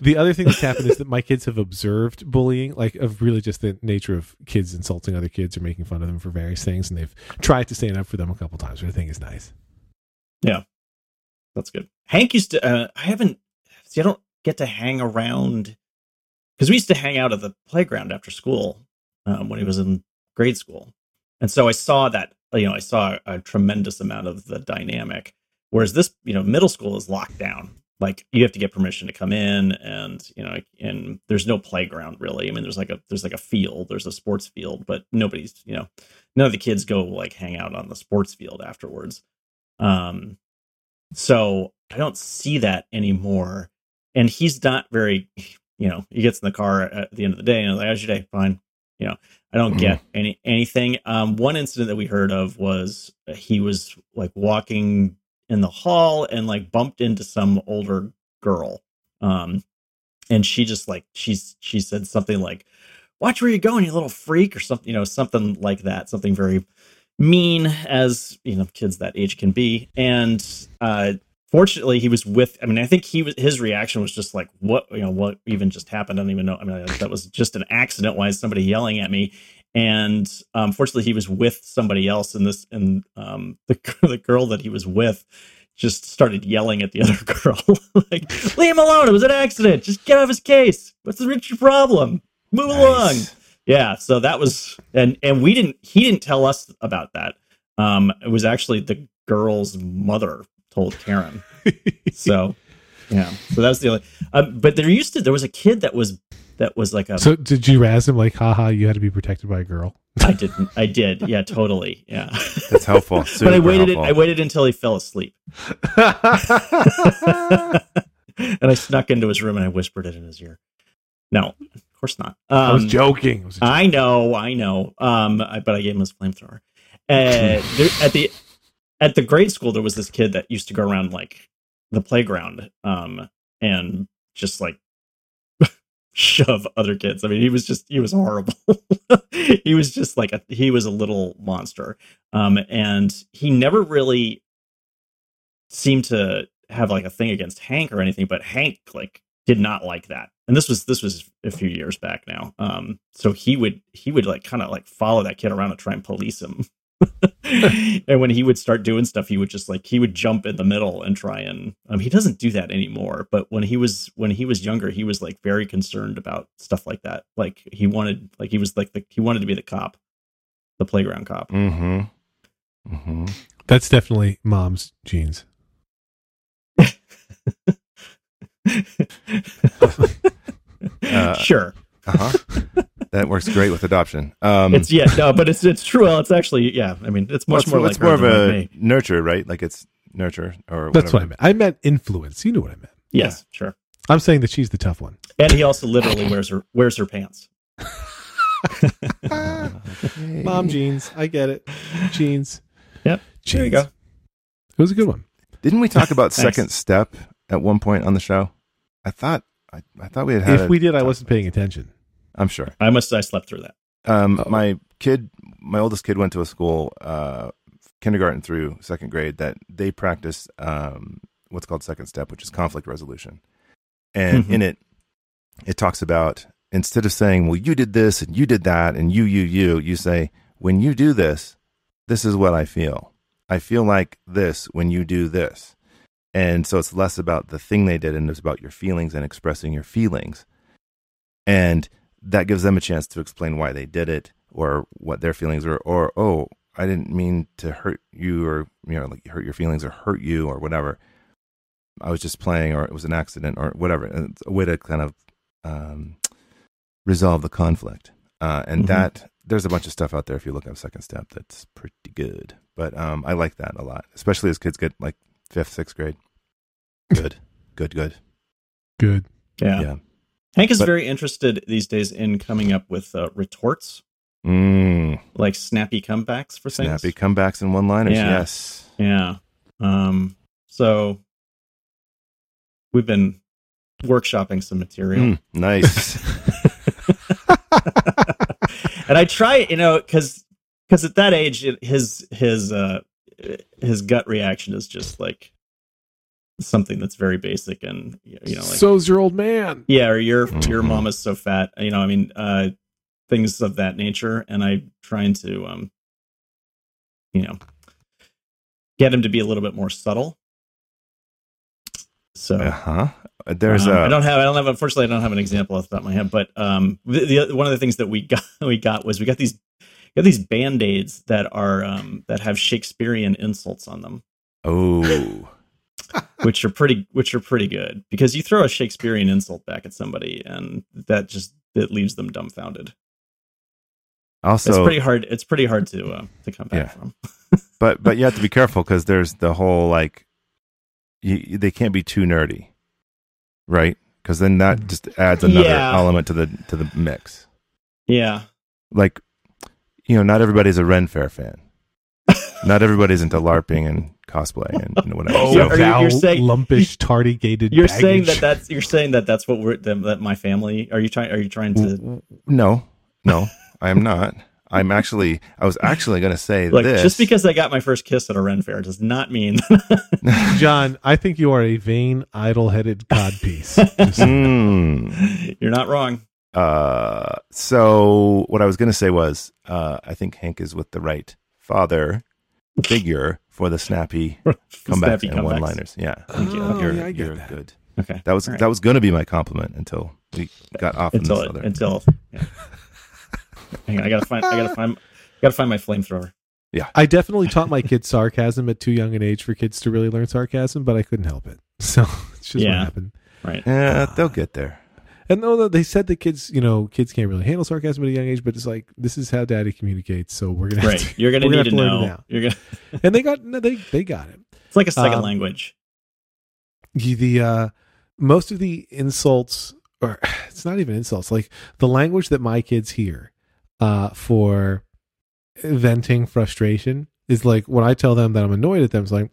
the other thing that's happened is that my kids have observed bullying, like of really just the nature of kids insulting other kids or making fun of them for various things, and they've tried to stand up for them a couple times, which I think is nice. Yeah, that's good. Hank used to. Uh, I haven't. See, I don't get to hang around because we used to hang out at the playground after school um, when he was in grade school, and so I saw that. You know, I saw a tremendous amount of the dynamic. Whereas this, you know, middle school is locked down. Like you have to get permission to come in, and you know, and there's no playground really. I mean, there's like a there's like a field, there's a sports field, but nobody's, you know, none of the kids go like hang out on the sports field afterwards. Um, so I don't see that anymore. And he's not very, you know, he gets in the car at the end of the day and like, how's your day? Fine. You know, I don't get any anything. Um, one incident that we heard of was he was like walking in the hall and like bumped into some older girl. Um, and she just like she's she said something like, "Watch where you're going, you little freak," or something, you know, something like that, something very mean as you know kids that age can be. And uh, fortunately, he was with. I mean, I think he was his reaction was just like, "What you know? What even just happened? I don't even know." I mean, that was just an accident. Why is somebody yelling at me? And um, fortunately, he was with somebody else, and this and um, the the girl that he was with just started yelling at the other girl, like, "Leave him alone! It was an accident. Just get off his case. What's the problem?" Move along. Yeah, so that was and and we didn't he didn't tell us about that. Um it was actually the girl's mother told Karen. so yeah, so that's the only um, but there used to there was a kid that was that was like a So did you razz him like, haha, you had to be protected by a girl? I didn't I did. Yeah, totally. Yeah. That's helpful. but I waited helpful. I waited until he fell asleep. and I snuck into his room and I whispered it in his ear. No, of course not. Um, I was joking. It was joke. I know, I know. Um, I, but I gave him his flamethrower. Uh, there, at the at the grade school, there was this kid that used to go around like the playground, um, and just like shove other kids. I mean, he was just he was horrible. he was just like a he was a little monster. Um, and he never really seemed to have like a thing against Hank or anything, but Hank like did not like that. And this was this was a few years back now. Um, so he would he would like kind of like follow that kid around and try and police him. and when he would start doing stuff, he would just like he would jump in the middle and try and um, he doesn't do that anymore. But when he was when he was younger, he was like very concerned about stuff like that. Like he wanted like he was like the he wanted to be the cop, the playground cop. Mm-hmm. Mm-hmm. That's definitely mom's genes. Uh, sure. Uh-huh. That works great with adoption. Um, It's yeah, no, but it's it's true. Well, it's actually yeah. I mean, it's well, much it's, more like more of a me. nurture, right? Like it's nurture or That's what I whatever. meant. I meant influence. You know what I meant. Yes, sure. I'm saying that she's the tough one. And he also literally wears her wears her pants. Okay. Mom jeans. I get it. Jeans. Yep. Jeans. There you go. It was a good one. Didn't we talk about second step at one point on the show? I thought I, I thought we had had. if we did, I wasn't paying it. attention. I'm sure. I must I slept through that. Um, Oh. my kid, my oldest kid, went to a school, uh, kindergarten through second grade, that they practice um, what's called second step, which is conflict resolution. And Mhm. in it, it talks about instead of saying, "Well, you did this and you did that and you, you, you," you say, "When you do this, this is what I feel. I feel like this when you do this." And so it's less about the thing they did and it's about your feelings and expressing your feelings. And that gives them a chance to explain why they did it or what their feelings were, or oh i didn't mean to hurt you or you know like hurt your feelings or hurt you or whatever. I was just playing or it was an accident or whatever. And it's a way to kind of um, resolve the conflict. Uh, and Mhm. that there's a bunch of stuff out there if you look up second step that's pretty good. But um, i like that a lot especially as kids get like fifth sixth grade. Good. Good good. Good. Yeah. yeah Hank is But- very interested these days in coming up with uh, retorts, mm, like snappy comebacks for things. snappy comebacks and one liners Yeah. yes Yeah. Um. So we've been workshopping some material. Mm, nice and I try, you know, because because at that age, it, his his uh his gut reaction is just like something that's very basic and you know, like So's your old man. yeah, or your your Mhm. mom is so fat, you know. I mean, uh, things of that nature, and I'm trying to um, you know, get him to be a little bit more subtle. So Uh-huh. There's um, a I don't have I don't have unfortunately I don't have an example off the top of my head, but um the, the one of the things that we got we got was we got these we got these band-aids that are um that have Shakespearean insults on them, oh which are pretty which are pretty good because you throw a Shakespearean insult back at somebody and that just it leaves them dumbfounded. also it's pretty hard it's pretty hard to uh, to come back Yeah. from. but but you have to be careful because there's the whole like you, they can't be too nerdy right because then that just adds another Yeah. element to the to the mix Yeah. like you know not everybody's a ren fair fan not everybody's into larping and cosplay and, and whatever Oh, so, are you, you're saying- lumpish, tardy gaited. You're saying that that's you're saying that that's what we're that, that my family are you trying are you trying to no no i am not i'm actually i was actually going to say Look, this just because I got my first kiss at a Ren fair does not mean John, I think you are a vain, idle headed codpiece. Mm. you're not wrong. Uh, so what I was going to say was, uh, I think Hank is with the right father figure for the snappy comebacks Snappy and one-liners. Yeah, Oh, you're, yeah, I get you're that. good. Okay. That was All right. that was going to be my compliment until We got off in until this it, other. until. Yeah. Hang on, I gotta find. I gotta find. Gotta find my flamethrower. Yeah. I definitely taught my kids sarcasm at too young an age for kids to really learn sarcasm, but I couldn't help it. So it's just Yeah. what happened. Right. yeah, ah. they'll get there. And though they said that kids, you know, kids can't really handle sarcasm at a young age, but it's like this is how daddy communicates, so we're gonna Right. to, You're gonna need to learn it know. now. You're gonna. And they got no, they they got it. It's like a second Um, language. the, uh most of the insults or it's not even insults like the language that my kids hear uh for venting frustration is like when i tell them that i'm annoyed at them it's like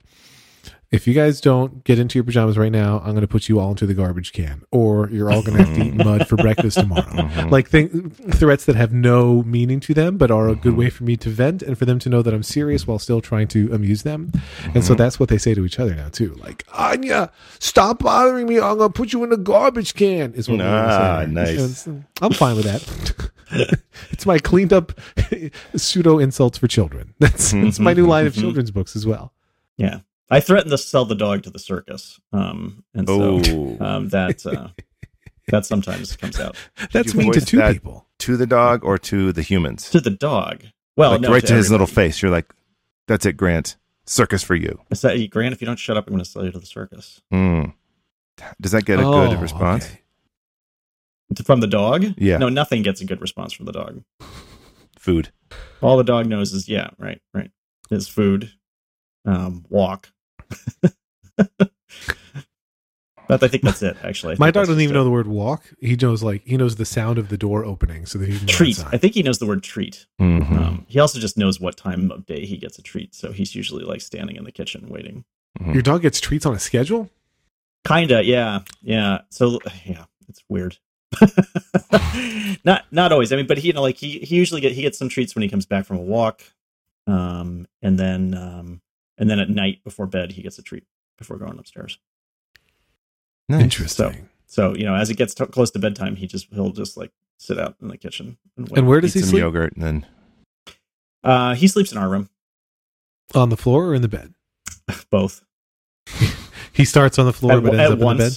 if you guys don't get into your pajamas right now i'm going to put you all into the garbage can or you're all going to have to eat mud for breakfast tomorrow. Mhm. like thing, threats that have no meaning to them but are a good way for me to vent and for them to know that i'm serious while still trying to amuse them. And so Mhm. that's what they say to each other now too. Like anya stop bothering me. I'm gonna put you in the garbage can is what we're gonna Ah, say. nice. And i'm fine with that. It's my cleaned up pseudo insults for children. That's, that's my new line of children's books as well. Yeah. I threatened to sell the dog to the circus. Um, and so Oh, um, that uh, that sometimes comes out that's you mean to two people to the dog or to the humans? to the dog. Well, like no, right to, his little face. You're like, "That's it, Grant. Circus for you." I said, Grant, if you don't shut up, I'm going to sell you to the circus. Mm. Does that get a Oh, good response? okay. From the dog? Yeah. No, nothing gets a good response from the dog. Food. All the dog knows is, yeah, right, right. Is food, um, walk. But I think that's it, actually. My dog doesn't even know the word walk he knows like he knows the sound of the door opening so that he can treat. outside. I think he knows the word treat. Mhm. Um, he also just knows what time of day he gets a treat. So he's usually like standing in the kitchen waiting. Mhm. your dog gets treats on a schedule Kinda, yeah, yeah. So yeah, it's weird. not not always. I mean, but he you know like he he usually get he gets some treats when he comes back from a walk, um, and then um, and then at night before bed he gets a treat before going upstairs. Nice. interesting So so you know, as it gets t- close to bedtime, he just he'll just like sit out in the kitchen and wait. and where does he some sleep yogurt and then uh, he sleeps in our room, on the floor or in the bed both. he starts on the floor at, but ends at up in the bed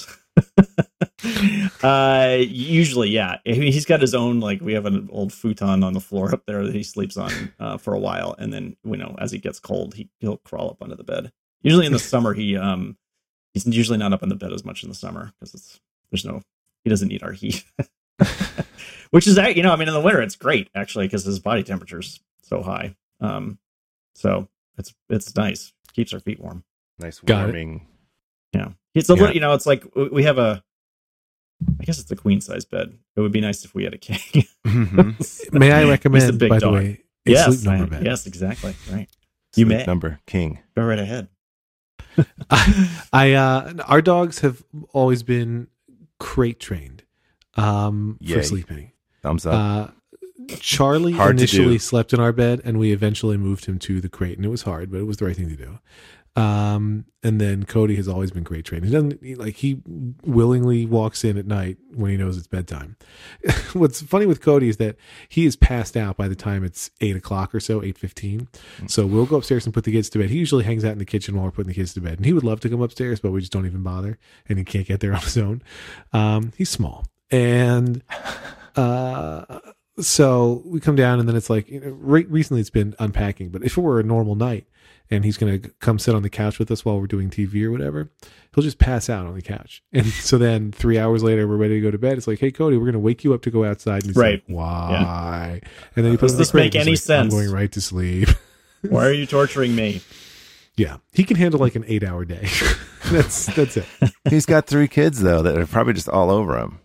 once. uh, usually, yeah. I mean, he's got his own like we have an old futon on the floor up there that he sleeps on uh, for a while, and then you know as he gets cold, he he'll crawl up under the bed. Usually in the summer, he um he's usually not up in the bed as much in the summer because it's there's no he doesn't need our heat, which is that you know I mean in the winter it's great actually because his body temperature's so high. Um, so it's it's nice keeps our feet warm. nice warming. Yeah. It's a Yeah. little, you know, it's like we have a, I guess it's a queen size bed. It would be nice if we had a king. Mhm. may i recommend big by dog. the way a yes. sleep number I- bed yes, exactly. Right. You Sleep may. number king. Go right ahead. I uh our dogs have always been crate trained um Yay. for sleeping. Thumbs up. Uh Charlie Hard initially slept in our bed and we eventually moved him to the crate and it was hard, but it was the right thing to do. Um and then Cody has always been great training. He doesn't he, like he willingly walks in at night when he knows it's bedtime. What's funny with Cody is that he is passed out by the time it's eight o'clock or so, eight fifteen. So we'll go upstairs and put the kids to bed. He usually hangs out in the kitchen while we're putting the kids to bed, and he would love to come upstairs, but we just don't even bother, and he can't get there on his own. Um, he's small, and uh, so we come down, and then it's like you know, re- recently it's been unpacking. But if it were a normal night, and he's gonna come sit on the couch with us while we're doing TV or whatever, he'll just pass out on the couch. And so then three hours later, we're ready to go to bed. It's like, hey Cody, we're gonna wake you up to go outside. And he's Right. like, why? And then you put Does him in the this make and any he's like, I'm sense? going right to sleep. Why are you torturing me? Yeah, he can handle like an eight-hour day. that's that's it. He's got three kids though that are probably just all over him,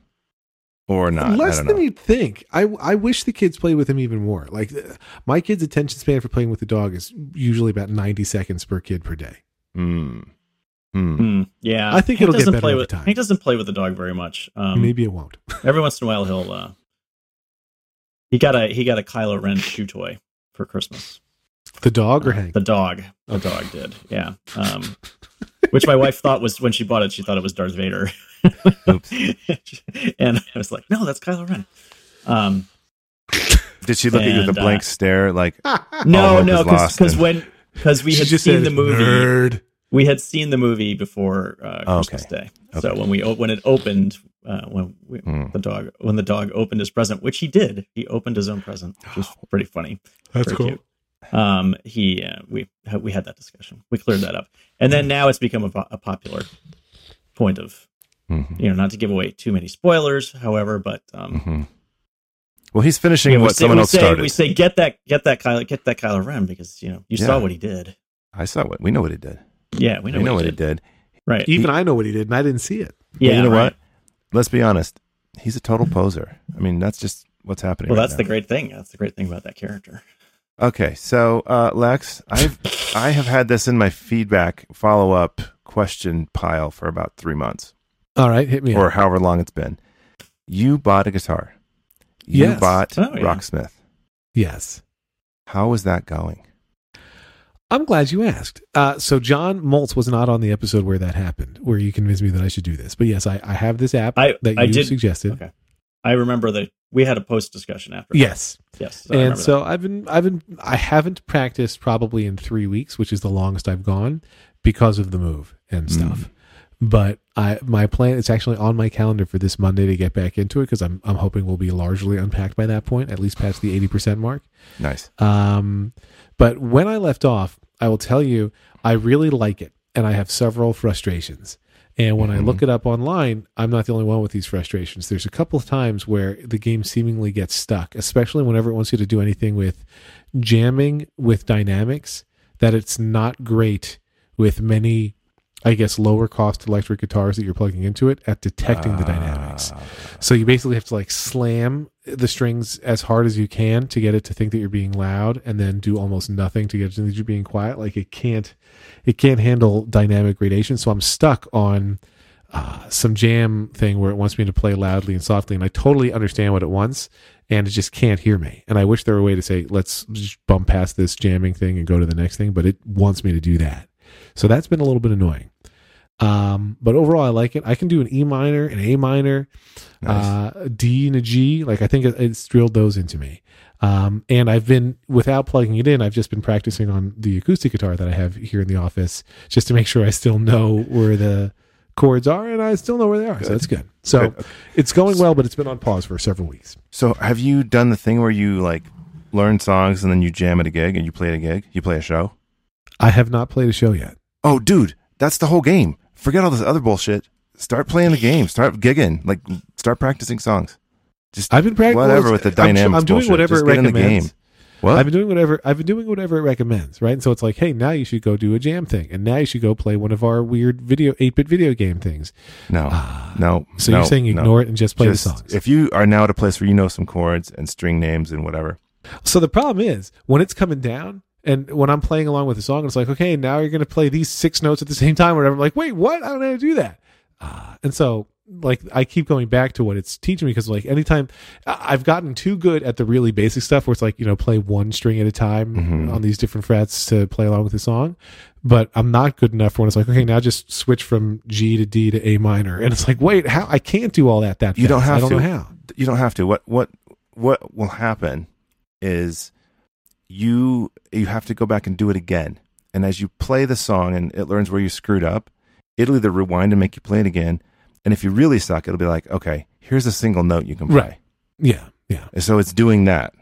or not. Less than you'd think. I I wish the kids play with him even more. Like uh, my kid's attention span for playing with the dog is usually about ninety seconds per kid per day. Mm. Mm. Hmm, yeah. I think Hank it'll get doesn't better play with, time. Hank doesn't play with the dog very much. Um, Maybe it won't. every once in a while he'll, uh, he got a, he got a Kylo Ren shoe toy for Christmas. The dog or Hank? The dog. The dog did. Yeah. Um, which my wife thought was when she bought it, she thought it was Darth Vader. And I was like, no, that's Kylo Ren. Um, Did she look at you with And, a uh, blank stare? Like, no, no, because and- when because we had seen said, the movie, Nerd. we had seen the movie before uh, Oh, Christmas Day. Okay. So when we when it opened, uh, when we, Mm. the dog when the dog opened his present, which he did. He opened his own present, which was pretty funny. That's Very cool. cute. Um, he uh, we had- we had that discussion. We cleared that up, and then now it's become a, a popular point of Mhm. you know not to give away too many spoilers. However, but um, Mhm. Well, he's finishing yeah, we what say, someone else say, started. We say get that get that Kylo get that Kylo Ren because you know you Yeah. saw what he did. I saw what we know what he did. Yeah, we know, We know what, what he he did. did. Right. Even I know what he did, and I didn't see it. Yeah, yeah, you know right. what? Let's be honest. He's a total poser. I mean, that's just what's happening. Well, right that's the great thing. That's the great thing about that character. Okay, so uh, Lex, I've I have had this in my feedback follow up question pile for about three months All right, hit me. or up. however long it's been. You bought a guitar. You Yes. bought Oh, yeah. Rocksmith. Yes. How is that going? I'm glad you asked. Uh, so John Moltz was not on the episode where that happened, where you convinced me that I should do this. But yes, I, I have this app I- that you did- suggested. Okay. I remember that we had a post discussion after. Yes, Yes. I and remember so I've been I've been I haven't practiced probably in three weeks, which is the longest I've gone because of the move and stuff. But I my plan it's actually on my calendar for this Monday to get back into it because I'm I'm hoping we'll be largely unpacked by that point, at least past the eighty percent mark. Nice. Um, but when I left off, I will tell you, I really like it, and I have several frustrations. And when I look it up online, I'm not the only one with these frustrations. There's a couple of times where the game seemingly gets stuck, especially whenever it wants you to do anything with jamming with dynamics, that it's not great with many, I guess, lower cost electric guitars that you're plugging into it at detecting the dynamics. Ah, So you basically have to like slam the strings as hard as you can to get it to think that you're being loud and then do almost nothing to get it to think that you're being quiet. Like it can't it can't handle dynamic gradation. So I'm stuck on uh, some jam thing where it wants me to play loudly and softly and I totally understand what it wants and it just can't hear me. And I wish there were a way to say, let's just bump past this jamming thing and go to the next thing, but it wants me to do that. So that's been a little bit annoying. Um, but overall, I like it. I can do an E minor, an A minor, Nice. uh, a D and a G. Like I think it, it's drilled those into me. Um, and I've been without plugging it in. I've just been practicing on the acoustic guitar that I have here in the office, just to make sure I still know where the chords are, and I still know where they are. So that's good. So Good. it's going well, but it's been on pause for several weeks. So, have you done the thing where you like learn songs and then you jam at a gig and you play at a gig? You play a show? I have not played a show yet. Oh, dude, that's the whole game. Forget all this other bullshit. Start playing the game. Start gigging. Like, start practicing songs. Just I've been practicing whatever with the I'm- I'm, doing bullshit. whatever Just it get in the recommends. game. What? I've been doing whatever I've been doing whatever it recommends, right? And so it's like, hey, now you should go do a jam thing, and now you should go play one of our weird video eight bit video game things. no, Ah. no. So no, you're saying no. ignore it and just play Just- the songs. If you are now at a place where you know some chords and string names and whatever, so the problem is when it's coming down, and when I'm playing along with the song, it's like, okay, now you're going to play these six notes at the same time, or whatever. I'm like, wait, what? I don't know how to do that. Uh, and so, like, I keep going back to what it's teaching me because, like, anytime I've gotten too good at the really basic stuff where it's like, you know, play one string at a time Mhm. on these different frets to play along with the song. But I'm not good enough for when it's like, okay, now just switch from G to D to A minor. And it's like, wait, how? I can't do all that that You don't have I don't to. know how. you don't have to. What what what will happen is you you have to go back and do it again. And as you play the song and it learns where you screwed up, it'll either rewind and make you play it again. And if you really suck, it'll be like, okay, here's a single note you can play. Right. Yeah. Yeah. So it's doing that.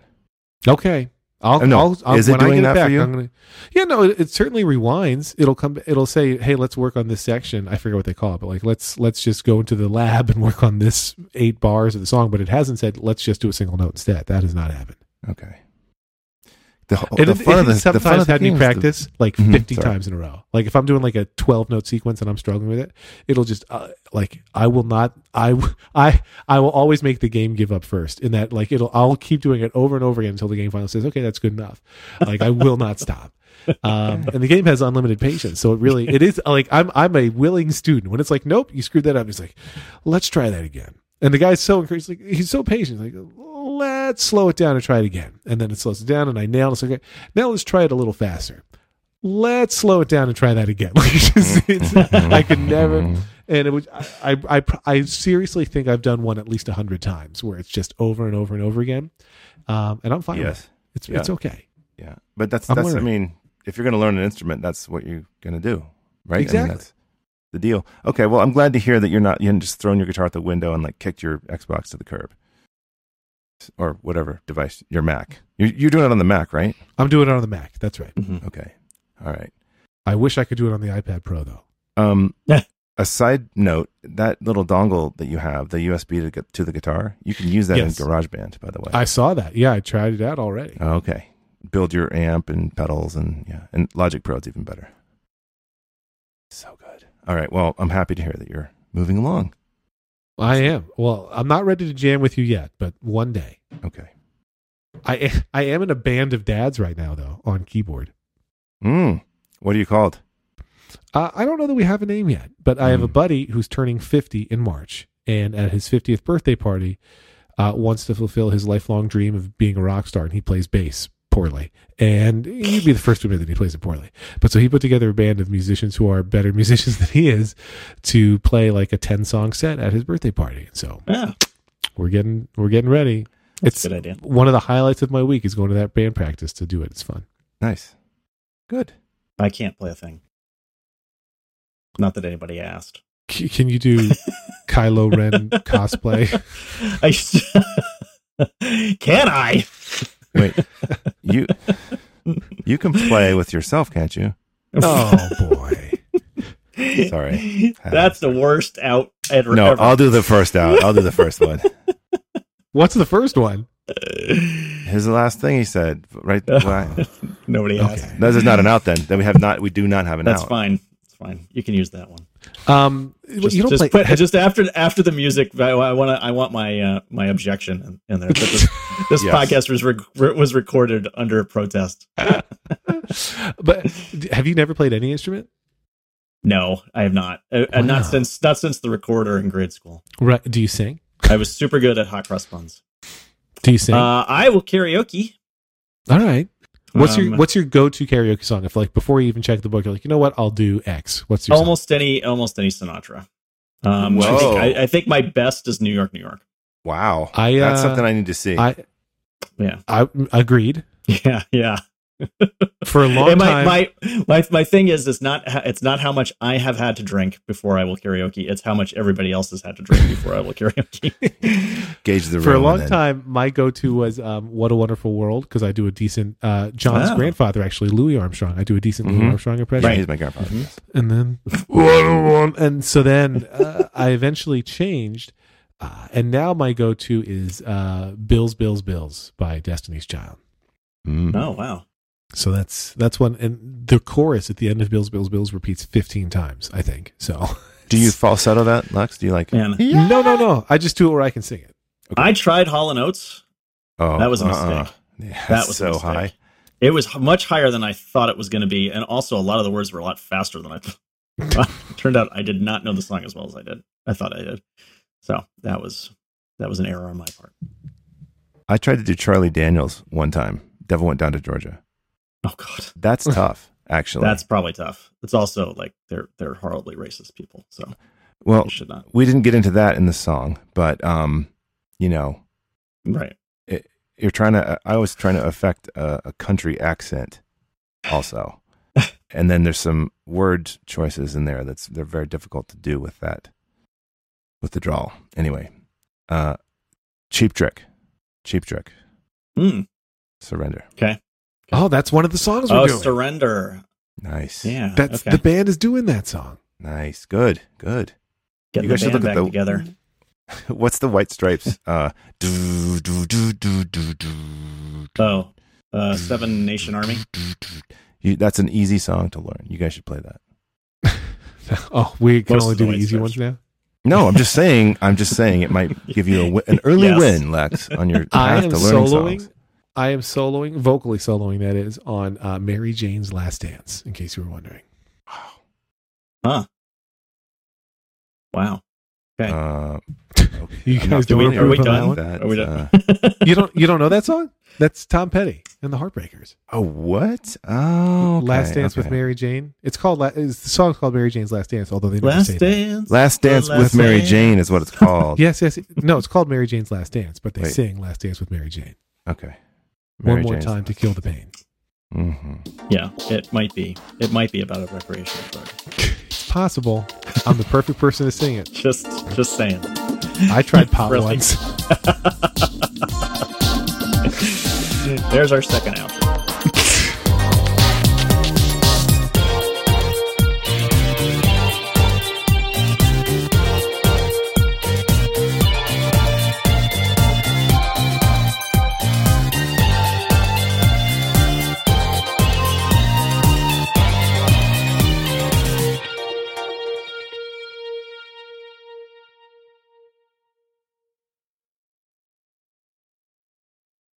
Okay. I'll, Uh, no. I'll, I'll Is it doing that it for you? Gonna, yeah, no, it, it certainly rewinds. It'll come. It'll say, "Hey, let's work on this section." I forget what they call it, but like, let's let's just go into the lab and work on this eight bars of the song. But it hasn't said, "Let's just do a single note instead." That has not happened. Okay. The, whole- It, the it, fun of the, the sometimes the had me is the- practice like Mhm, 50 sorry. times in a row. Like if I'm doing like a 12 note sequence and I'm struggling with it, it'll just uh, like I will not i i i will always make the game give up first. In that like it'll I'll keep doing it over and over again until the game finally says, "Okay, that's good enough." Like I will not stop. Um, and the game has unlimited patience, so it really it is like I'm I'm a willing student. When it's like, "Nope, you screwed that up," he's like, "Let's try that again." And the guy's so encouraged, like he's so patient, like let's slow it down and try it again. And then it slows it down, and I nail it. It's okay, now let's try it a little faster. Let's slow it down and try that again. Like it's just, it's, I could never. And it I, I I I seriously think I've done one at least a hundred times where it's just over and over and over again. Um, and I'm fine. with Yes. it. It's Yeah. it's okay. Yeah. But that's I'm that's I mean, if you're going to learn an instrument, that's what you're going to do, right? I mean, Exactly. that's- the deal. Okay, well, I'm glad to hear that you're not you haven't just thrown your guitar out the window and like kicked your Xbox to the curb or whatever device, your Mac. You're, you're doing it on the Mac, right? I'm doing it on the Mac. That's right. Mhm. Okay, all right. I wish I could do it on the iPad Pro though. Um, a side note: that little dongle that you have, the USB to get to the guitar, you can use that Yes. in GarageBand. By the way, I saw that. Yeah, I tried it out already. Oh, okay. Build your amp and pedals and yeah, and Logic Pro is even better. So good. All right. Well, I'm happy to hear that you're moving along. I am. Well, I'm not ready to jam with you yet, but one day. Okay. I I am in a band of dads right now though on keyboard. Mm. What are you called? Uh, I don't know that we have a name yet, but I have a Hmm. buddy who's turning 50 in March, and at his 50th birthday party, uh, wants to fulfill his lifelong dream of being a rock star, and he plays bass poorly. And you'd be the first to admit that he plays it poorly. But so he put together a band of musicians who are better musicians than he is to play like a 10 song set at his birthday party. So Yeah, we're getting we're getting ready. that's it's a good idea. one of the highlights of my week is going to that band practice to do it. It's fun. Nice. Good. I can't play a thing. Not that anybody asked. C- can you do Kylo Ren cosplay? I can I? Wait. you you can play with yourself, can't you? Oh, oh boy. Sorry. That's the worst out ever. No, ever. I'll do the first out. I'll do the first one. What's the first one? His last thing he said, right? Well, Nobody asked. Okay. That is not an out. Then then we have not. We do not have an That's out. That's fine. It's fine. You can use that one. Um, Just, you don't just play. put just after after the music. I, I want. I want my uh, my objection in, in there. That this this Yes. podcast was rec- was recorded under protest. but have you never played any instrument? No, I have not. Uh, and Wow. not since not since the recorder in grade school. Right? Do you sing? I was super good at hot cross buns. Do you sing? Uh, I will karaoke. All right. What's your Um, What's your go to karaoke song? If like before you even check the book, you're like, you know what, I'll do X. What's your song? almost any almost any Sinatra. Um, I think I, I think my best is New York, New York. Wow. I, That's uh, something I need to see. I Yeah, I agreed yeah, yeah. For a long And my, time. my my my thing is, it's not it's not how much I have had to drink before I will karaoke. It's how much everybody else has had to drink before I will karaoke. Gauge the for a long time, my go to was um, "What a Wonderful World" because I do a decent. Uh, John's Oh. grandfather, actually, Louis Armstrong. I do a decent Louis Mhm. Armstrong Yeah, impression. he's my grandfather. Mhm. and then what and so then uh, i eventually changed uh, and now my go-to is uh, bills bills bills by destiny's child Mm. oh wow, so that's that's one and the chorus at the end of bills bills bills repeats 15 times i think so Do you falsetto that, Lex? Do you like? man. no no no i just do it where i can sing it I tried Hall and Oates. Oh, That was a uh-uh. mistake. Yeah, That was so mistake. high. It was much higher than I thought it was going to be, and also a lot of the words were a lot faster than I thought. Turned out I did not know the song as well as I did. I thought I did. So that was that was an error on my part. I tried to do Charlie Daniels one time. Devil went down to Georgia. Oh god, That's tough, actually. that's probably tough. It's also like they're they're horribly racist people, so well, should not. we didn't get into that in the song, but um, you know, Right. you're trying to. I was trying to affect a, a country accent, also, and then there's some word choices in there that's they're very difficult to do with that, with the drawl. Anyway, uh, cheap trick, cheap trick, Hmm. surrender. Oh that's one of the songs we're doing. Oh, doing surrender. Nice, Yeah. that's okay. the band is doing that song nice, good, good. Get you the guys should look at back the- together. What's the White Stripes? Uh, do do do do do do. Oh, uh, Seven Nation Army. You, that's an easy song to learn. You guys should play that. oh we can Most only of the do the easy Stripes. ones now No, I'm just saying. I'm just saying it might give you a, an early Yes. win, Lex, on your I path am to learning soloing. songs. I am soloing, vocally soloing. That is on uh, Mary Jane's Last Dance. In case you were wondering, Wow. Huh. Wow. Okay. Uh, you guys not don't we, are we approve of done? one? That, are we uh. You don't you don't know that song? That's Tom Petty and the Heartbreakers. oh, what? Oh, okay, Last Dance with. Mary Jane. It's called. La- it's, the song's called Mary Jane's Last Dance. Although they never Last say that. dance. Last Dance The with Mary Dance. Jane is what it's called. Yes, yes. No, it's called Mary Jane's Last Dance, but they Wait. sing Last Dance with Mary Jane. Okay. Mary one more Jane's time to kill the pain. Mm-hmm. Yeah, it might be. It might be about a recreational drug. it's possible. I'm the perfect person to sing it. Just, just saying. I tried pop really? once. There's our second out.